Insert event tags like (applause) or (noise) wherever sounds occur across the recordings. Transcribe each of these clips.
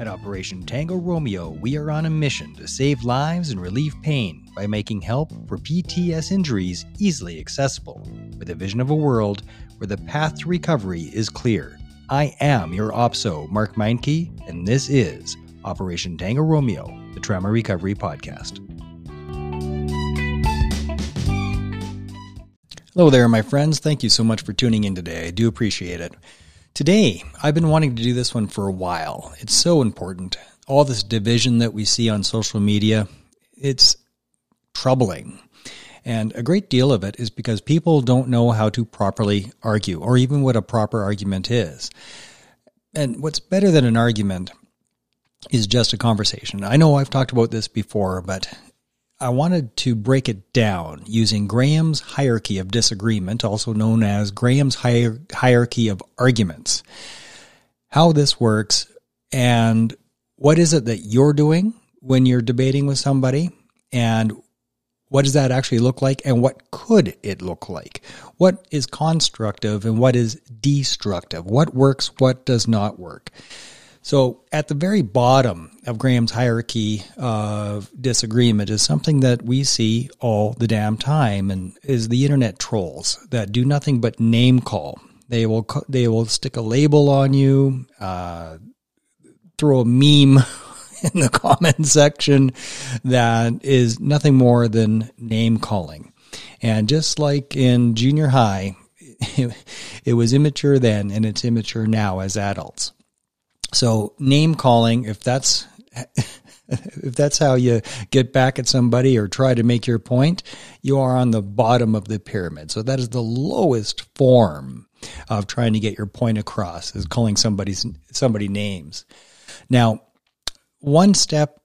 At Operation Tango Romeo, we are on a mission to save lives and relieve pain by making help for PTS injuries easily accessible, with a vision of a world where the path to recovery is clear. I am your OPSO, Mark Meinke, and this is Operation Tango Romeo, the Trauma Recovery Podcast. Hello there, my friends. Thank you so much for tuning in today. I do appreciate it. Today, I've been wanting to do this one for a while. It's so important. All this division that we see on social media, it's troubling. And a great deal of it is because people don't know how to properly argue or even what a proper argument is. And what's better than an argument is just a conversation. I know I've talked about this before, but I wanted to break it down using Graham's hierarchy of disagreement, also known as Graham's hierarchy of arguments. How this works and what is it that you're doing when you're debating with somebody and what does that actually look like and what could it look like? What is constructive and what is destructive? What works, what does not work? So, at the very bottom of Graham's hierarchy of disagreement is something that we see all the damn time, and is the internet trolls that do nothing but name call. They will they will stick a label on you, uh, throw a meme (laughs) in the comment section that is nothing more than name calling. And just like in junior high, (laughs) it was immature then and it's immature now as adults. So name calling, if that's (laughs) if that's how you get back at somebody or try to make your point, you are on the bottom of the pyramid. So that is the lowest form of trying to get your point across is calling somebody's somebody names. Now, one step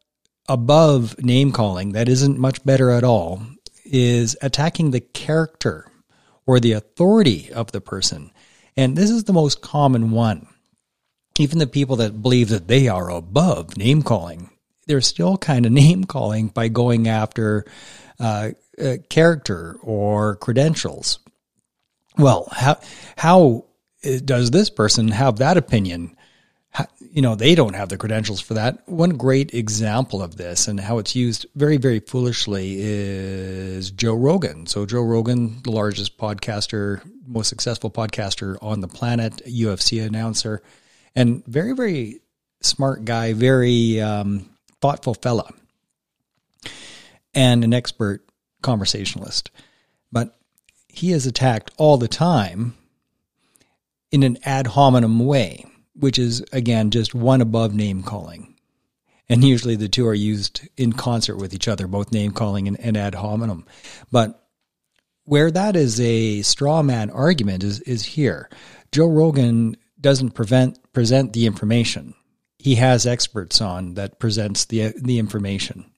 above name calling that isn't much better at all is attacking the character or the authority of the person. And this is the most common one even the people that believe that they are above name calling, they're still kind of (laughs) name calling by going after uh, uh, character or credentials. Well, how how does this person have that opinion? How, you know, they don't have the credentials for that. One great example of this and how it's used very, very foolishly is Joe Rogan. So, Joe Rogan, the largest podcaster, most successful podcaster on the planet, UFC announcer, and very, very smart guy, very um, thoughtful fella, and an expert conversationalist. But he is attacked all the time in an ad hominem way, which is, again, just one above name calling. And usually the two are used in concert with each other, both name calling and, and ad hominem. But where that is a straw man argument is, is here. Joe Rogan doesn't prevent present the information. He has experts on that presents the the information.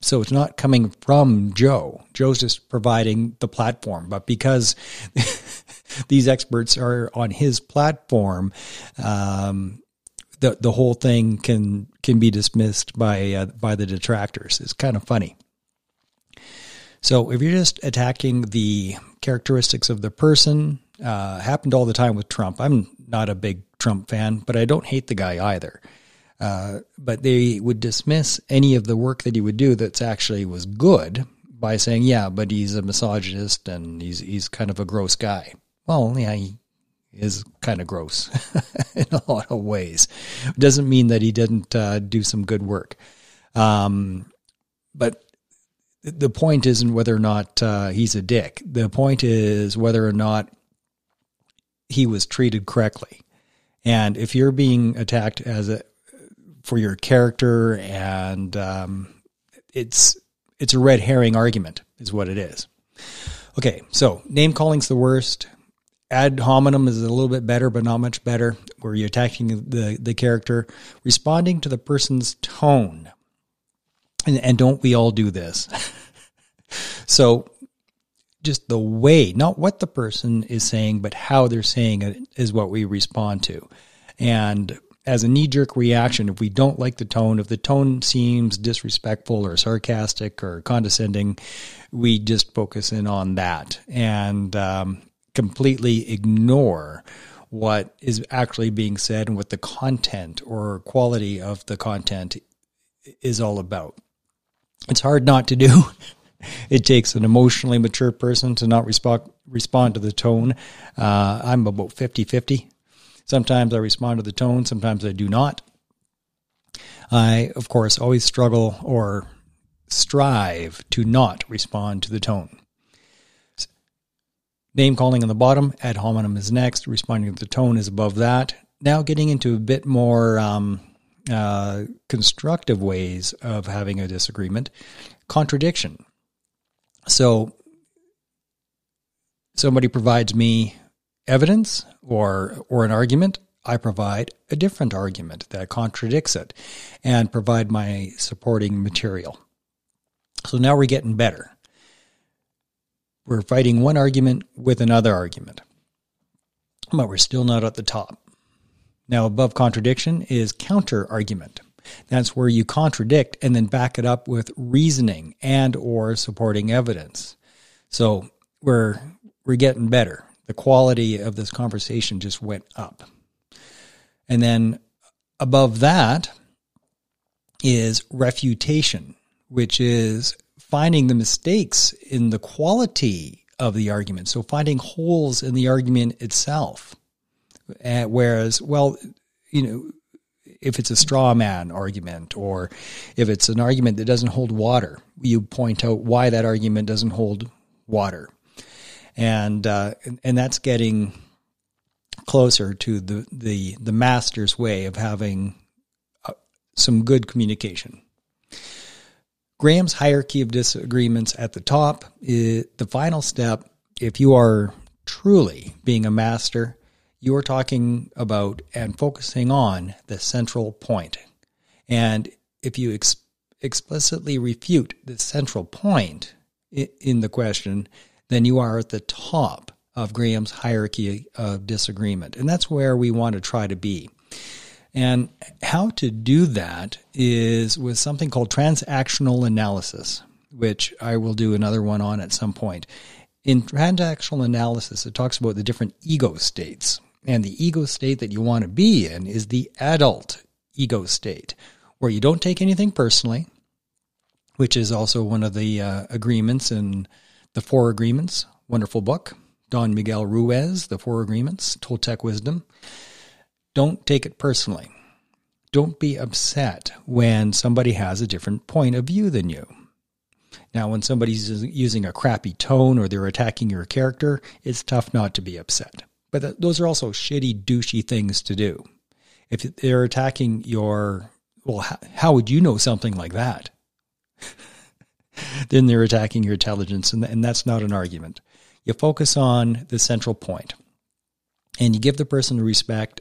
So it's not coming from Joe. Joe's just providing the platform, but because (laughs) these experts are on his platform, um, the the whole thing can can be dismissed by uh, by the detractors. It's kind of funny. So if you're just attacking the characteristics of the person, uh, happened all the time with Trump. I'm not a big Trump fan, but I don't hate the guy either. Uh, but they would dismiss any of the work that he would do that's actually was good by saying, "Yeah, but he's a misogynist and he's he's kind of a gross guy." Well, yeah, he is kind of gross (laughs) in a lot of ways. Doesn't mean that he didn't uh, do some good work. Um, but the point isn't whether or not uh, he's a dick. The point is whether or not he was treated correctly. And if you're being attacked as a for your character, and um, it's it's a red herring argument, is what it is. Okay, so name calling's the worst. Ad hominem is a little bit better, but not much better, where you're attacking the the character, responding to the person's tone, and, and don't we all do this? (laughs) so just the way, not what the person is saying, but how they're saying it is what we respond to. And as a knee jerk reaction, if we don't like the tone, if the tone seems disrespectful or sarcastic or condescending, we just focus in on that and um, completely ignore what is actually being said and what the content or quality of the content is all about. It's hard not to do. (laughs) It takes an emotionally mature person to not respond respond to the tone. Uh, I'm about 50 50. Sometimes I respond to the tone, sometimes I do not. I, of course, always struggle or strive to not respond to the tone. Name calling on the bottom, ad hominem is next, responding to the tone is above that. Now getting into a bit more um, uh, constructive ways of having a disagreement. Contradiction. So somebody provides me evidence or or an argument, I provide a different argument that contradicts it and provide my supporting material. So now we're getting better. We're fighting one argument with another argument, but we're still not at the top. Now, above contradiction is counter argument. That's where you contradict and then back it up with reasoning and or supporting evidence. So we're we're getting better. The quality of this conversation just went up. And then above that is refutation, which is finding the mistakes in the quality of the argument. So finding holes in the argument itself. Uh, whereas, well, you know, if it's a straw man argument or if it's an argument that doesn't hold water, you point out why that argument doesn't hold water and uh, and that's getting closer to the the the master's way of having uh, some good communication. Graham's hierarchy of disagreements at the top is the final step. If you are truly being a master, you are talking about and focusing on the central point. And if you ex- explicitly refute the central point in the question, then you are at the top of Graham's hierarchy of disagreement. And that's where we want to try to be. And how to do that is with something called transactional analysis, which I will do another one on at some point. In transactional analysis, it talks about the different ego states. And the ego state that you want to be in is the adult ego state, where you don't take anything personally, which is also one of the uh, agreements in the Four Agreements, wonderful book. Don Miguel Ruiz, The Four Agreements, Toltec Wisdom. Don't take it personally. Don't be upset when somebody has a different point of view than you. Now, when somebody's using a crappy tone or they're attacking your character, it's tough not to be upset. But those are also shitty, douchey things to do. If they're attacking your, well, how would you know something like that? (laughs) then they're attacking your intelligence, and, and that's not an argument. You focus on the central point, and you give the person the respect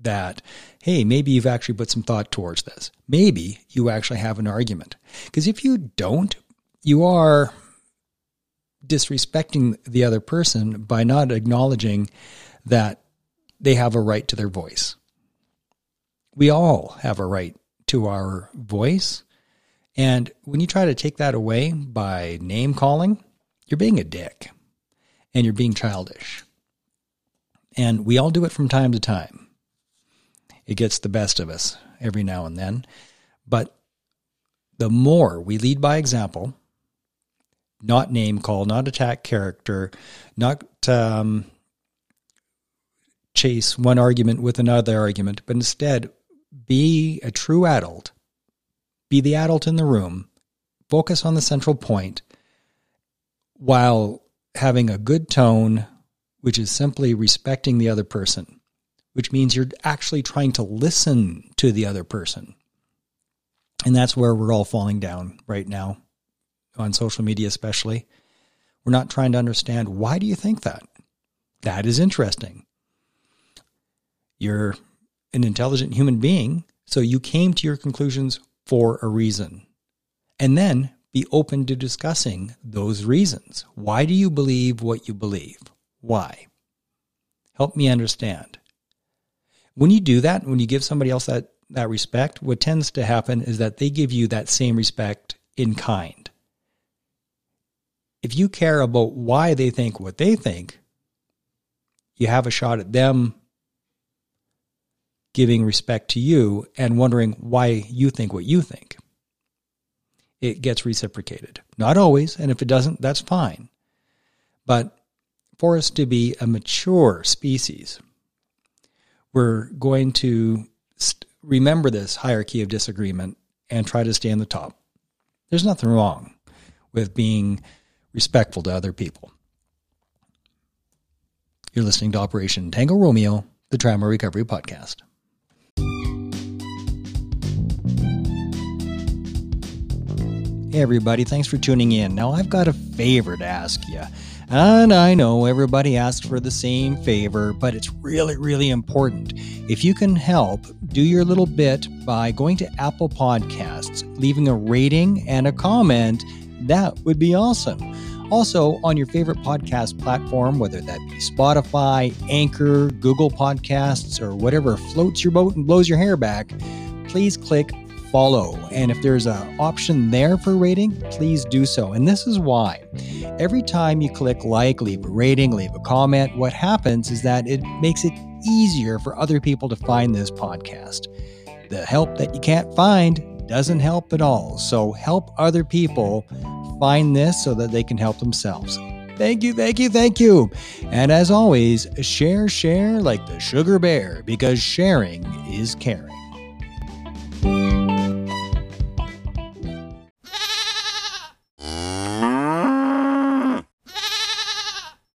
that, hey, maybe you've actually put some thought towards this. Maybe you actually have an argument. Because if you don't, you are disrespecting the other person by not acknowledging that they have a right to their voice. We all have a right to our voice. And when you try to take that away by name calling, you're being a dick and you're being childish. And we all do it from time to time. It gets the best of us every now and then. But the more we lead by example, not name call, not attack character, not um, chase one argument with another argument, but instead be a true adult be the adult in the room, focus on the central point while having a good tone, which is simply respecting the other person, which means you're actually trying to listen to the other person. And that's where we're all falling down right now on social media, especially. We're not trying to understand why do you think that? That is interesting. You're an intelligent human being, so you came to your conclusions for a reason. And then be open to discussing those reasons. Why do you believe what you believe? Why? Help me understand. When you do that, when you give somebody else that, that respect, what tends to happen is that they give you that same respect in kind. If you care about why they think what they think, you have a shot at them giving respect to you and wondering why you think what you think. It gets reciprocated. Not always, and if it doesn't, that's fine. But for us to be a mature species, we're going to st- remember this hierarchy of disagreement and try to stay on the top. There's nothing wrong with being respectful to other people. You're listening to Operation Tango Romeo, the Trauma Recovery Podcast. Hey, everybody, thanks for tuning in. Now, I've got a favor to ask you. And I know everybody asks for the same favor, but it's really, really important. If you can help, do your little bit by going to Apple Podcasts, leaving a rating and a comment. That would be awesome. Also, on your favorite podcast platform, whether that be Spotify, Anchor, Google Podcasts, or whatever floats your boat and blows your hair back, please click follow. And if there's an option there for rating, please do so. And this is why. Every time you click like, leave a rating, leave a comment, what happens is that it makes it easier for other people to find this podcast. The help that you can't find doesn't help at all. So help other people find this so that they can help themselves. Thank you, thank you, thank you. And as always, share, share like the sugar bear because sharing is caring.